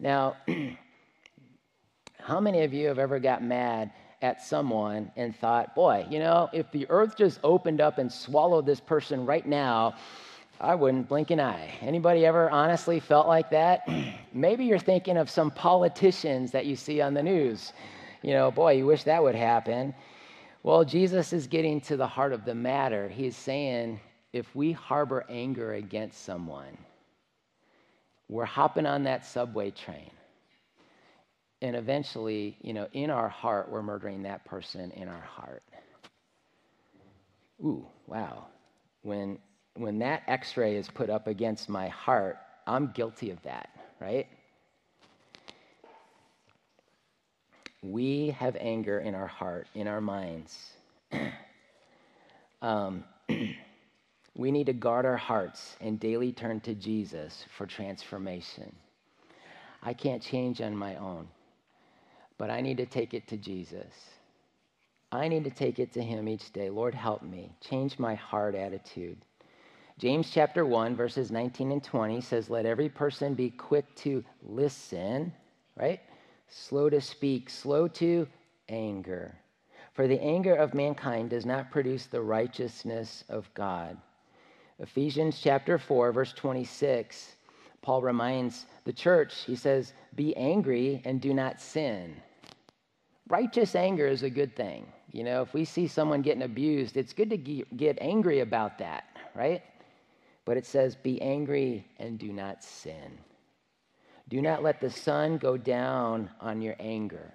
Now, how many of you have ever got mad at someone and thought, boy, you know, if the earth just opened up and swallowed this person right now, I wouldn't blink an eye. Anybody ever honestly felt like that? Maybe you're thinking of some politicians that you see on the news. You know, boy, you wish that would happen. Well, Jesus is getting to the heart of the matter. He's saying if we harbor anger against someone, we're hopping on that subway train. And eventually, you know, in our heart, we're murdering that person in our heart. Ooh, wow. When when that x ray is put up against my heart, I'm guilty of that, right? We have anger in our heart, in our minds. um, we need to guard our hearts and daily turn to Jesus for transformation. I can't change on my own, but I need to take it to Jesus. I need to take it to Him each day. Lord, help me. Change my heart attitude. James chapter 1, verses 19 and 20 says, Let every person be quick to listen, right? Slow to speak, slow to anger. For the anger of mankind does not produce the righteousness of God. Ephesians chapter 4, verse 26, Paul reminds the church, he says, Be angry and do not sin. Righteous anger is a good thing. You know, if we see someone getting abused, it's good to get angry about that, right? But it says, Be angry and do not sin. Do not let the sun go down on your anger.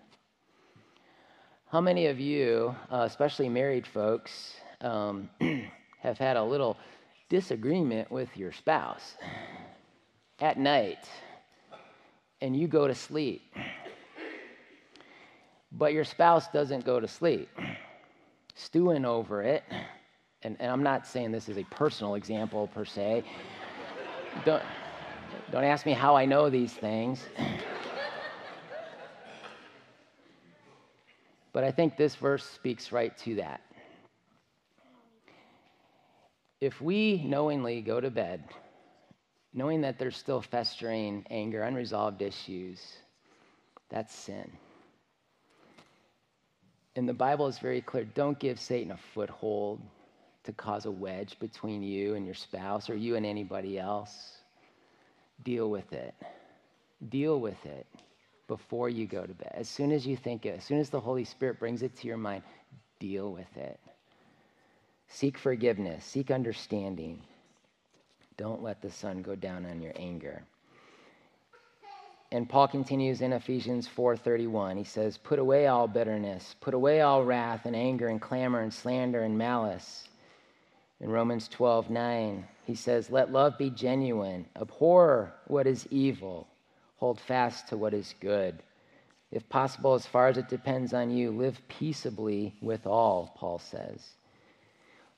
How many of you, uh, especially married folks, um, have had a little disagreement with your spouse at night and you go to sleep, but your spouse doesn't go to sleep, stewing over it? and, and I'm not saying this is a personal example per se. don't, don't ask me how I know these things. but I think this verse speaks right to that. If we knowingly go to bed, knowing that there's still festering anger, unresolved issues, that's sin. And the Bible is very clear don't give Satan a foothold to cause a wedge between you and your spouse or you and anybody else, deal with it. Deal with it before you go to bed. As soon as you think it, as soon as the Holy Spirit brings it to your mind, deal with it. Seek forgiveness, seek understanding. Don't let the sun go down on your anger. And Paul continues in Ephesians 4:31. He says, "Put away all bitterness, put away all wrath and anger and clamor and slander and malice." In Romans 12:9, he says, Let love be genuine, abhor what is evil, hold fast to what is good. If possible, as far as it depends on you, live peaceably with all, Paul says.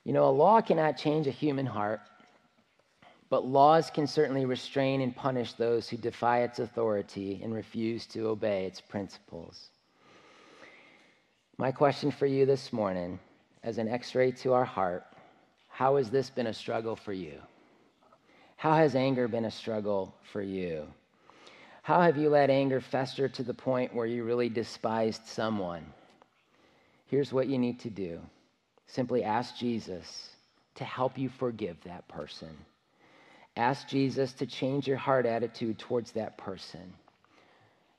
You know, a law cannot change a human heart, but laws can certainly restrain and punish those who defy its authority and refuse to obey its principles. My question for you this morning, as an x ray to our heart, how has this been a struggle for you? How has anger been a struggle for you? How have you let anger fester to the point where you really despised someone? Here's what you need to do simply ask Jesus to help you forgive that person. Ask Jesus to change your heart attitude towards that person.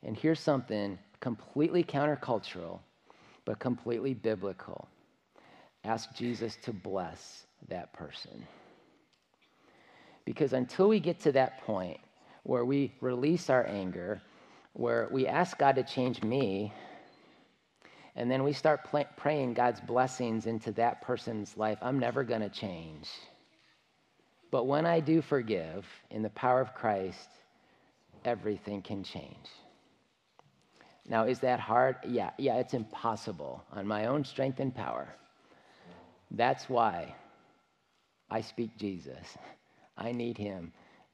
And here's something completely countercultural, but completely biblical. Ask Jesus to bless that person. Because until we get to that point where we release our anger, where we ask God to change me, and then we start pl- praying God's blessings into that person's life, I'm never going to change. But when I do forgive in the power of Christ, everything can change. Now, is that hard? Yeah, yeah, it's impossible on my own strength and power. That's why I speak Jesus. I need him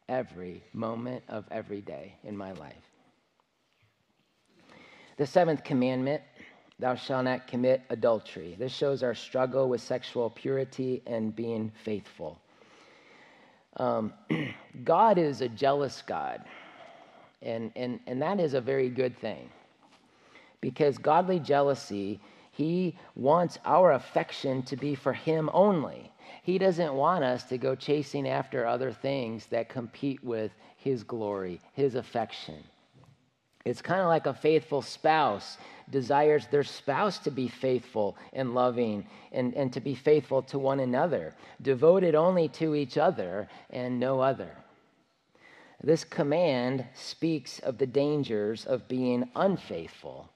every moment of every day in my life. The seventh commandment thou shalt not commit adultery. This shows our struggle with sexual purity and being faithful. Um, God is a jealous God, And, and, and that is a very good thing. Because godly jealousy, he wants our affection to be for him only. He doesn't want us to go chasing after other things that compete with his glory, his affection. It's kind of like a faithful spouse desires their spouse to be faithful and loving and, and to be faithful to one another, devoted only to each other and no other. This command speaks of the dangers of being unfaithful,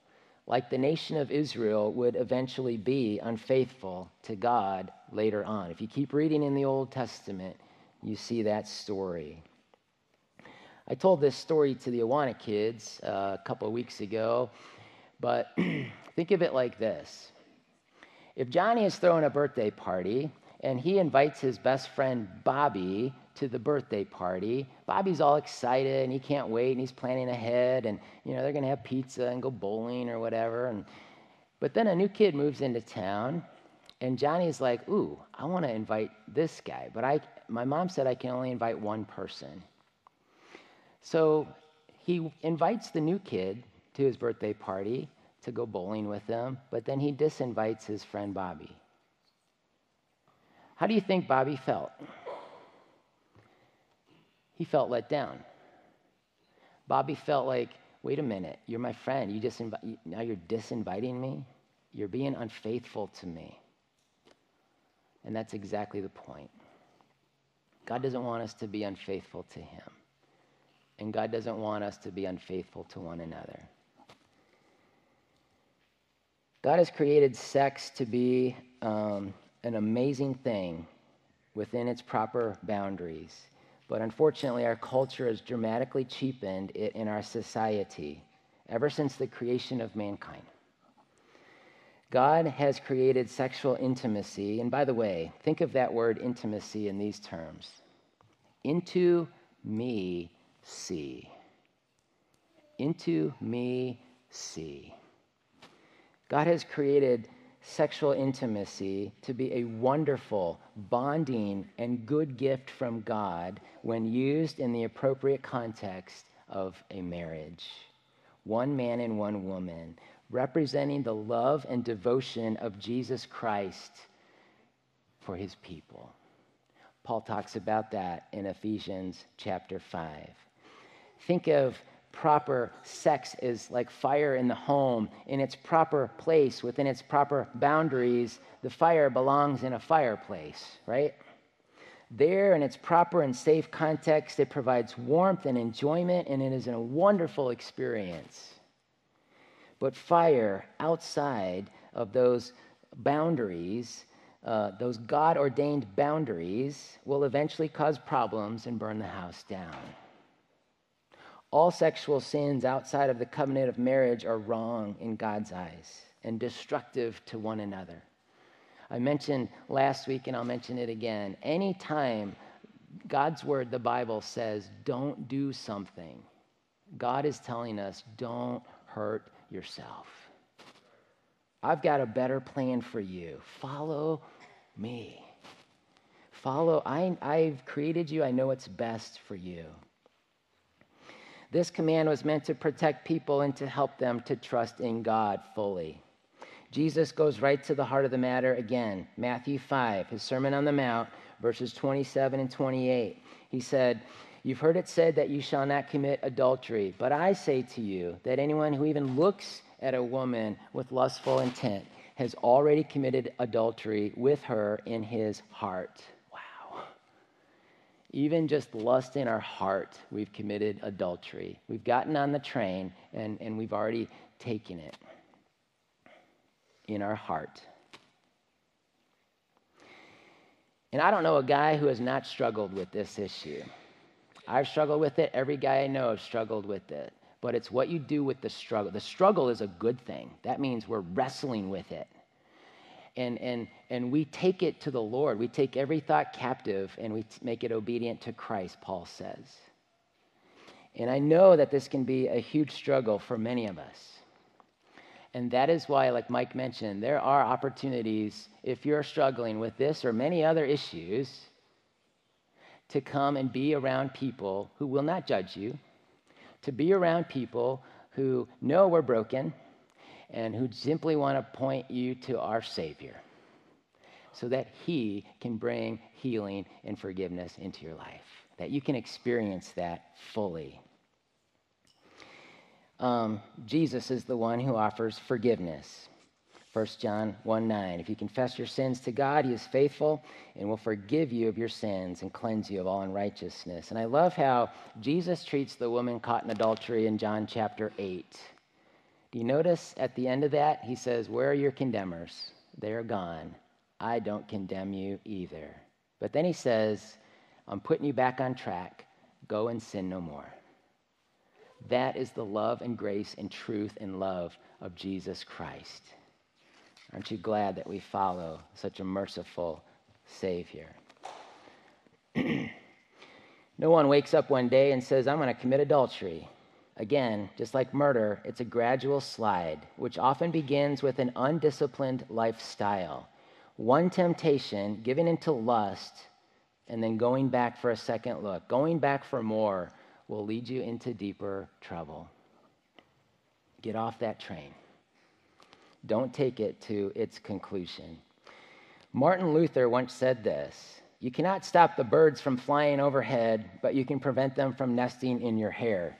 like the nation of Israel would eventually be unfaithful to God later on. If you keep reading in the Old Testament, you see that story. I told this story to the Awana kids uh, a couple of weeks ago, but think of it like this. If Johnny is throwing a birthday party and he invites his best friend Bobby to the birthday party, Bobby's all excited and he can't wait and he's planning ahead and you know they're going to have pizza and go bowling or whatever and but then a new kid moves into town and Johnny's like, "Ooh, I want to invite this guy, but I my mom said I can only invite one person." So he invites the new kid to his birthday party to go bowling with him, but then he disinvites his friend Bobby. How do you think Bobby felt? He felt let down. Bobby felt like, wait a minute, you're my friend. You just now you're disinviting me. You're being unfaithful to me. And that's exactly the point. God doesn't want us to be unfaithful to him. And God doesn't want us to be unfaithful to one another. God has created sex to be um, an amazing thing within its proper boundaries. But unfortunately, our culture has dramatically cheapened it in our society ever since the creation of mankind. God has created sexual intimacy. And by the way, think of that word intimacy in these terms into me see. Into me see. God has created sexual intimacy to be a wonderful, bonding, and good gift from God when used in the appropriate context of a marriage. One man and one woman, representing the love and devotion of Jesus Christ for his people. Paul talks about that in Ephesians chapter 5. Think of proper sex as like fire in the home. In its proper place within its proper boundaries the fire belongs in a fireplace right? There in its proper and safe context it provides warmth and enjoyment and it is a wonderful experience. But fire outside of those boundaries uh, those god ordained boundaries will eventually cause problems and burn the house down all sexual sins outside of the covenant of marriage are wrong in God's eyes and destructive to one another. I mentioned last week, and I'll mention it again. Anytime God's word, the Bible says, don't do something, God is telling us, don't hurt yourself. I've got a better plan for you. Follow me. Follow, I, I've created you, I know what's best for you. This command was meant to protect people and to help them to trust in God fully. Jesus goes right to the heart of the matter again. Matthew 5, his Sermon on the Mount, verses 27 and 28. He said, You've heard it said that you shall not commit adultery, but I say to you that anyone who even looks at a woman with lustful intent has already committed adultery with her in his heart. Even just lust in our heart, we've committed adultery. We've gotten on the train and, and we've already taken it in our heart. And I don't know a guy who has not struggled with this issue. I've struggled with it. Every guy I know has struggled with it. But it's what you do with the struggle. The struggle is a good thing. That means we're wrestling with it and, and, and we take it to the Lord. We take every thought captive and we make it obedient to Christ, Paul says. And I know that this can be a huge struggle for many of us. And that is why, like Mike mentioned, there are opportunities, if you're struggling with this or many other issues, to come and be around people who will not judge you, to be around people who know we're broken and who simply want to point you to our Savior so that He can bring healing and forgiveness into your life, that you can experience that fully. Um, Jesus is the one who offers forgiveness. 1 John 1 9. If you confess your sins to God, He is faithful and will forgive you of your sins and cleanse you of all unrighteousness. And I love how Jesus treats the woman caught in adultery in John chapter 8. Do you notice at the end of that, He says, Where are your condemners? They are gone. I don't condemn you either. But then He says, I'm putting you back on track. Go and sin no more. That is the love and grace and truth and love of Jesus Christ. Aren't you glad that we follow such a merciful Savior? no one wakes up one day and says, I'm going to commit adultery. Again, just like murder, it's a gradual slide, which often begins with an undisciplined lifestyle. One temptation, giving into lust, and then going back for a second look, going back for more, will lead you into deeper trouble. Get off that train. Don't take it to its conclusion. Martin Luther once said this You cannot stop the birds from flying overhead, but you can prevent them from nesting in your hair.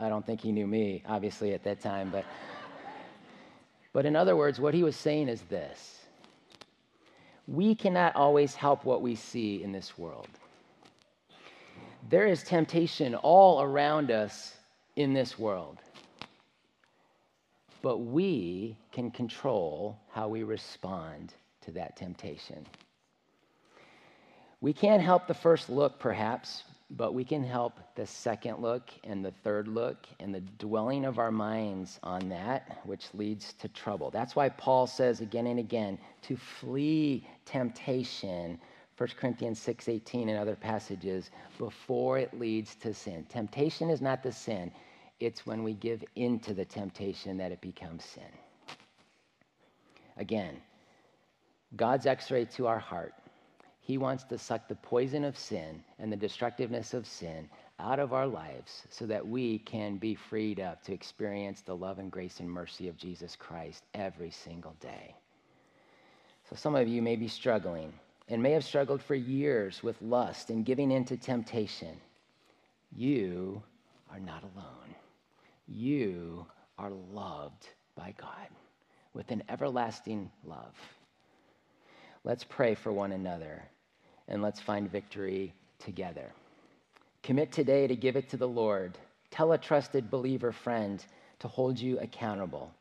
I don't think he knew me, obviously, at that time, but, but in other words, what he was saying is this we cannot always help what we see in this world. There is temptation all around us in this world but we can control how we respond to that temptation. We can't help the first look, perhaps, but we can help the second look and the third look and the dwelling of our minds on that, which leads to trouble. That's why Paul says again and again to flee temptation. 1 Corinthians 6:18 and other passages before it leads to sin. Temptation is not the sin. It's when we give into the temptation that it becomes sin. Again, God's x ray to our heart. He wants to suck the poison of sin and the destructiveness of sin out of our lives so that we can be freed up to experience the love and grace and mercy of Jesus Christ every single day. So, some of you may be struggling and may have struggled for years with lust and giving in to temptation. You are not alone. You are loved by God with an everlasting love. Let's pray for one another and let's find victory together. Commit today to give it to the Lord. Tell a trusted believer friend to hold you accountable.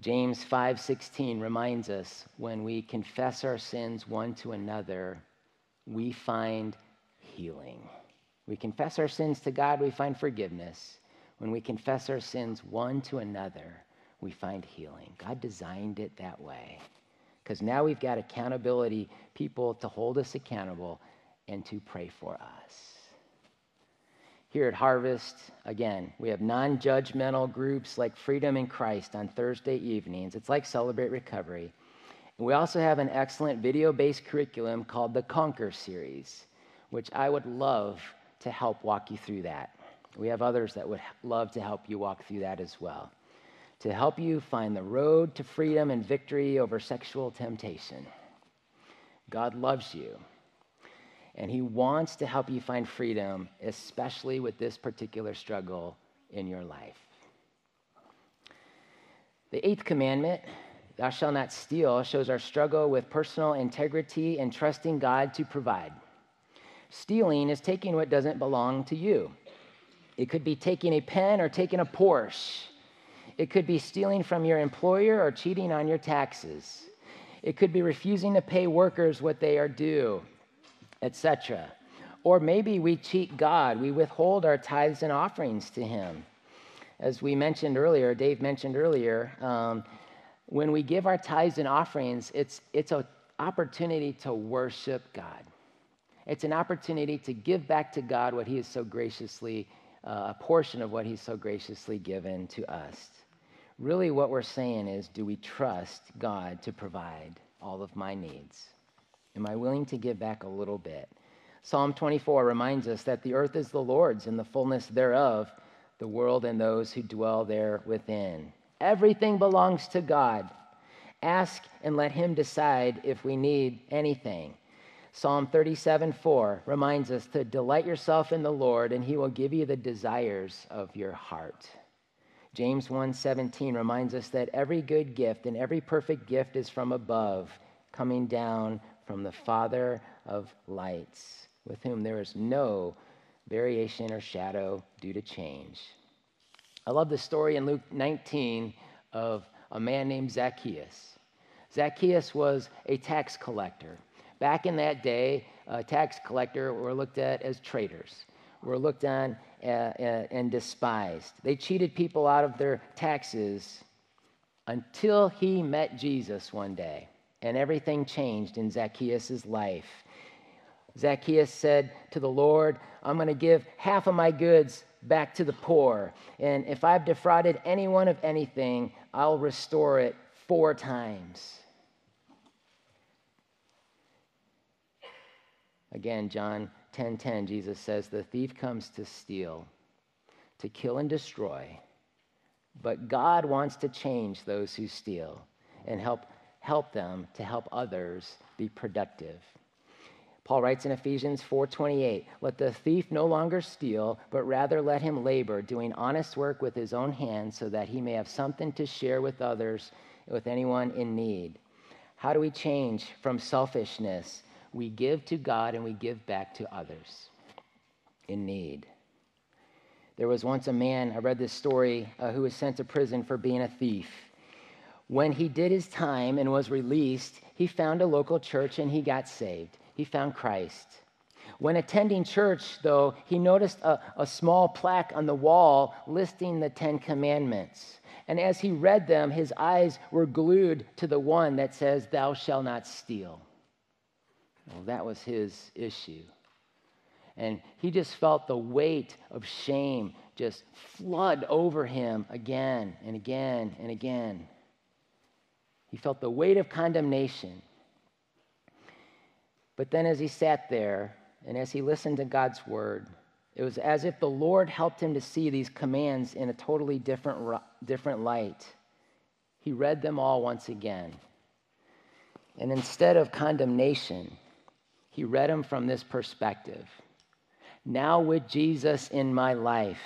James 5:16 reminds us when we confess our sins one to another, we find healing. We confess our sins to God, we find forgiveness. When we confess our sins one to another, we find healing. God designed it that way. Because now we've got accountability people to hold us accountable and to pray for us. Here at Harvest, again, we have non judgmental groups like Freedom in Christ on Thursday evenings. It's like Celebrate Recovery. And we also have an excellent video based curriculum called the Conquer series, which I would love to help walk you through that. We have others that would love to help you walk through that as well. To help you find the road to freedom and victory over sexual temptation. God loves you, and He wants to help you find freedom, especially with this particular struggle in your life. The eighth commandment, thou shalt not steal, shows our struggle with personal integrity and trusting God to provide. Stealing is taking what doesn't belong to you. It could be taking a pen or taking a Porsche. It could be stealing from your employer or cheating on your taxes. It could be refusing to pay workers what they are due, etc. Or maybe we cheat God. We withhold our tithes and offerings to Him. As we mentioned earlier, Dave mentioned earlier, um, when we give our tithes and offerings, it's, it's an opportunity to worship God. It's an opportunity to give back to God what He has so graciously uh, a portion of what he's so graciously given to us. Really, what we're saying is do we trust God to provide all of my needs? Am I willing to give back a little bit Psalm 24 reminds us that the earth is the Lord's and the fullness thereof, the world and those who dwell there within. Everything belongs to God. Ask and let Him decide if we need anything. Psalm 37 4 reminds us to delight yourself in the Lord, and He will give you the desires of your heart. James 1:17 reminds us that every good gift and every perfect gift is from above, coming down from the Father of lights, with whom there is no variation or shadow due to change. I love the story in Luke 19 of a man named Zacchaeus. Zacchaeus was a tax collector. Back in that day, tax collector were looked at as traitors were looked on uh, uh, and despised. They cheated people out of their taxes until he met Jesus one day, and everything changed in Zacchaeus' life. Zacchaeus said to the Lord, I'm going to give half of my goods back to the poor. And if I've defrauded anyone of anything, I'll restore it four times. Again, John 10:10 Jesus says the thief comes to steal, to kill and destroy. But God wants to change those who steal and help help them to help others be productive. Paul writes in Ephesians 4:28, "Let the thief no longer steal, but rather let him labor, doing honest work with his own hands, so that he may have something to share with others, with anyone in need." How do we change from selfishness we give to God and we give back to others in need. There was once a man, I read this story, uh, who was sent to prison for being a thief. When he did his time and was released, he found a local church and he got saved. He found Christ. When attending church, though, he noticed a, a small plaque on the wall listing the Ten Commandments. And as he read them, his eyes were glued to the one that says, Thou shalt not steal. Well, that was his issue. And he just felt the weight of shame just flood over him again and again and again. He felt the weight of condemnation. But then, as he sat there and as he listened to God's word, it was as if the Lord helped him to see these commands in a totally different, different light. He read them all once again. And instead of condemnation, he read them from this perspective. Now, with Jesus in my life,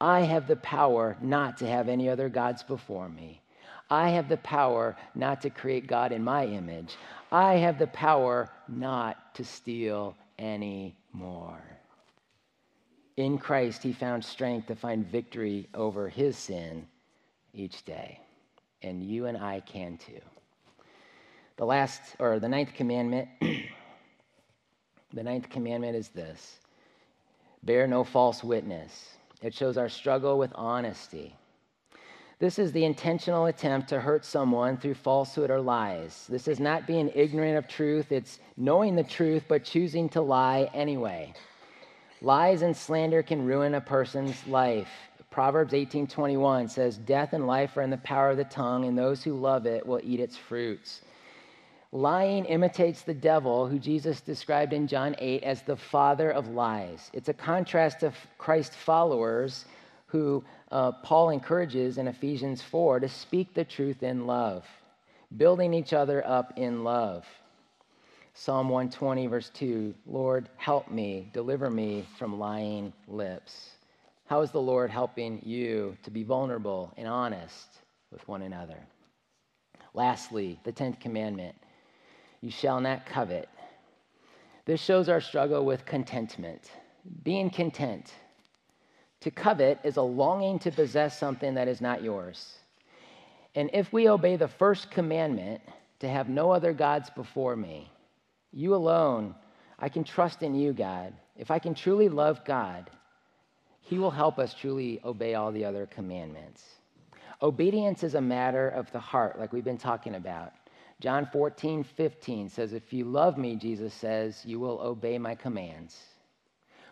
I have the power not to have any other gods before me. I have the power not to create God in my image. I have the power not to steal anymore. In Christ, he found strength to find victory over his sin each day. And you and I can too. The last, or the ninth commandment The ninth commandment is this bear no false witness. It shows our struggle with honesty. This is the intentional attempt to hurt someone through falsehood or lies. This is not being ignorant of truth, it's knowing the truth but choosing to lie anyway. Lies and slander can ruin a person's life. Proverbs 18:21 says, "Death and life are in the power of the tongue, and those who love it will eat its fruits." Lying imitates the devil, who Jesus described in John 8 as the father of lies. It's a contrast to Christ followers who uh, Paul encourages in Ephesians 4 to speak the truth in love, building each other up in love. Psalm 120, verse 2 Lord, help me, deliver me from lying lips. How is the Lord helping you to be vulnerable and honest with one another? Lastly, the 10th commandment you shall not covet. This shows our struggle with contentment, being content. To covet is a longing to possess something that is not yours. And if we obey the first commandment, to have no other gods before me, you alone, I can trust in you, God. If I can truly love God, He will help us truly obey all the other commandments. Obedience is a matter of the heart, like we've been talking about. John 14, 15 says, If you love me, Jesus says, you will obey my commands.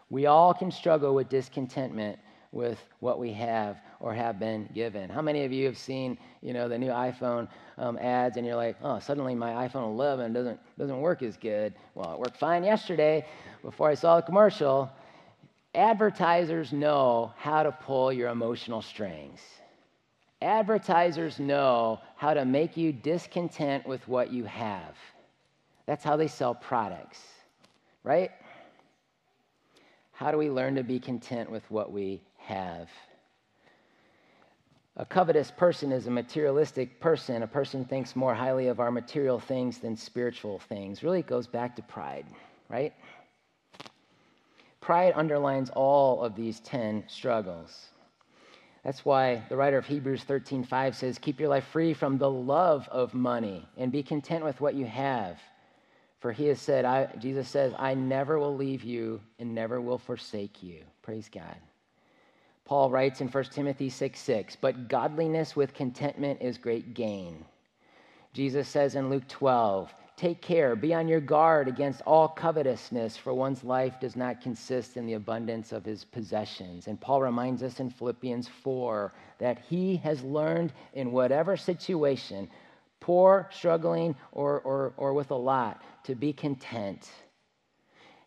We all can struggle with discontentment, with what we have or have been given. How many of you have seen, you know, the new iPhone um, ads and you're like, oh, suddenly my iPhone 11 doesn't, doesn't work as good. Well, it worked fine yesterday before I saw the commercial. Advertisers know how to pull your emotional strings. Advertisers know how to make you discontent with what you have. That's how they sell products, right? How do we learn to be content with what we have? A covetous person is a materialistic person. A person thinks more highly of our material things than spiritual things. Really, it goes back to pride, right? Pride underlines all of these 10 struggles. That's why the writer of Hebrews 13:5 says, "Keep your life free from the love of money and be content with what you have." For he has said, I, Jesus says, I never will leave you and never will forsake you. Praise God. Paul writes in 1 Timothy 6 6, but godliness with contentment is great gain. Jesus says in Luke 12, Take care, be on your guard against all covetousness, for one's life does not consist in the abundance of his possessions. And Paul reminds us in Philippians 4 that he has learned in whatever situation, poor, struggling, or, or, or with a lot, to be content.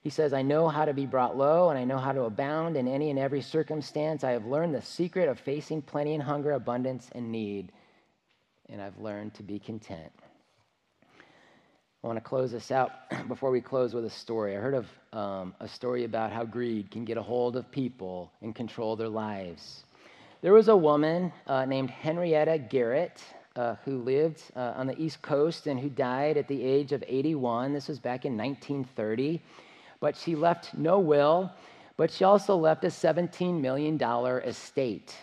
He says, I know how to be brought low, and I know how to abound in any and every circumstance. I have learned the secret of facing plenty and hunger, abundance and need, and I've learned to be content. I want to close this out before we close with a story. I heard of um, a story about how greed can get a hold of people and control their lives. There was a woman uh, named Henrietta Garrett uh, who lived uh, on the East Coast and who died at the age of 81. This was back in 1930. But she left no will, but she also left a $17 million estate.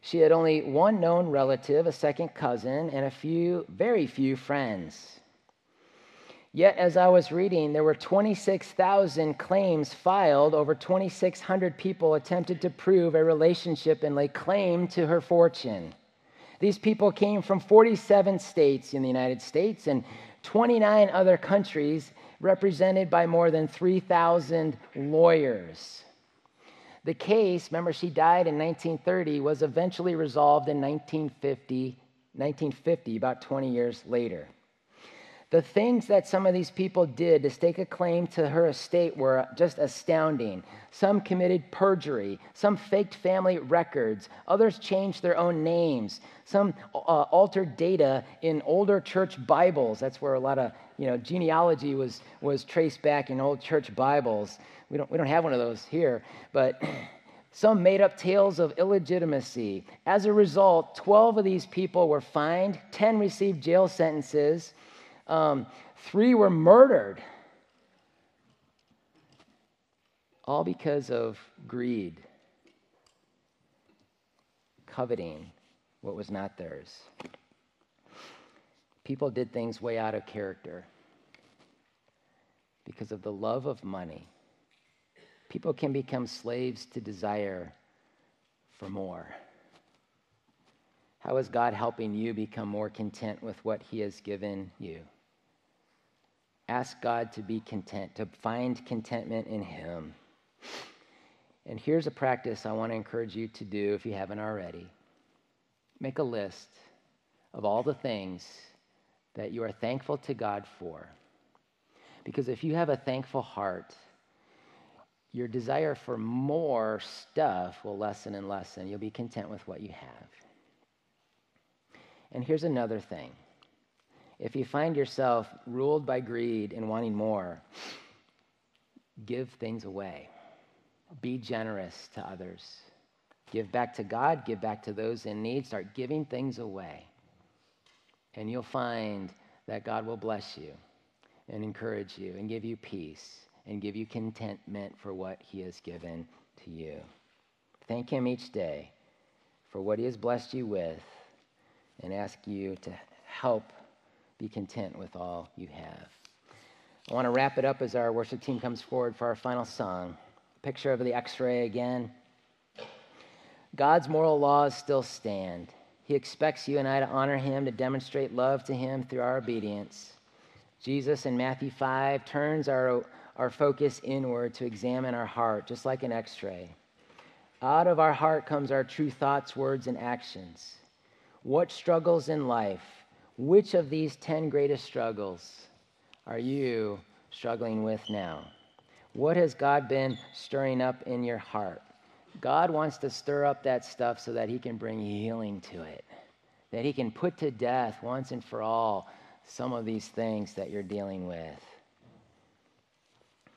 She had only one known relative, a second cousin, and a few, very few friends. Yet, as I was reading, there were 26,000 claims filed. Over 2,600 people attempted to prove a relationship and lay claim to her fortune. These people came from 47 states in the United States and 29 other countries, represented by more than 3,000 lawyers. The case, remember, she died in 1930, was eventually resolved in 1950, 1950 about 20 years later. The things that some of these people did to stake a claim to her estate were just astounding. Some committed perjury, some faked family records, others changed their own names, some uh, altered data in older church Bibles. That's where a lot of you know, genealogy was, was traced back in old church Bibles. We don't, we don't have one of those here, but some made up tales of illegitimacy. As a result, 12 of these people were fined, 10 received jail sentences. Um, three were murdered, all because of greed, coveting what was not theirs. People did things way out of character because of the love of money. People can become slaves to desire for more. How is God helping you become more content with what He has given you? Ask God to be content, to find contentment in Him. And here's a practice I want to encourage you to do if you haven't already. Make a list of all the things that you are thankful to God for. Because if you have a thankful heart, your desire for more stuff will lessen and lessen. You'll be content with what you have. And here's another thing if you find yourself ruled by greed and wanting more, give things away. Be generous to others. Give back to God, give back to those in need. Start giving things away. And you'll find that God will bless you and encourage you and give you peace and give you contentment for what He has given to you. Thank Him each day for what He has blessed you with and ask you to help be content with all you have. I want to wrap it up as our worship team comes forward for our final song. Picture of the x ray again. God's moral laws still stand. He expects you and I to honor him, to demonstrate love to him through our obedience. Jesus in Matthew 5 turns our, our focus inward to examine our heart, just like an x ray. Out of our heart comes our true thoughts, words, and actions. What struggles in life, which of these 10 greatest struggles are you struggling with now? What has God been stirring up in your heart? God wants to stir up that stuff so that He can bring healing to it, that He can put to death once and for all some of these things that you're dealing with.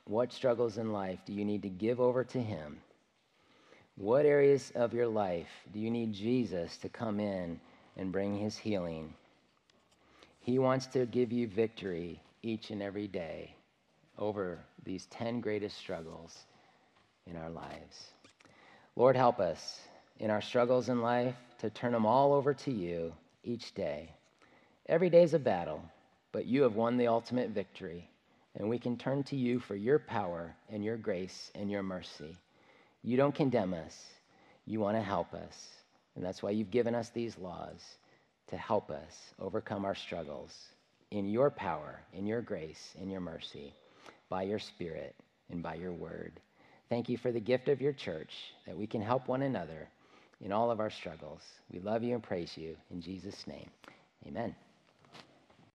What struggles in life do you need to give over to Him? What areas of your life do you need Jesus to come in and bring His healing? He wants to give you victory each and every day over these 10 greatest struggles in our lives. Lord, help us in our struggles in life to turn them all over to you each day. Every day is a battle, but you have won the ultimate victory, and we can turn to you for your power and your grace and your mercy. You don't condemn us, you want to help us. And that's why you've given us these laws to help us overcome our struggles in your power, in your grace, in your mercy, by your Spirit and by your word. Thank you for the gift of your church that we can help one another in all of our struggles. We love you and praise you. In Jesus' name, amen.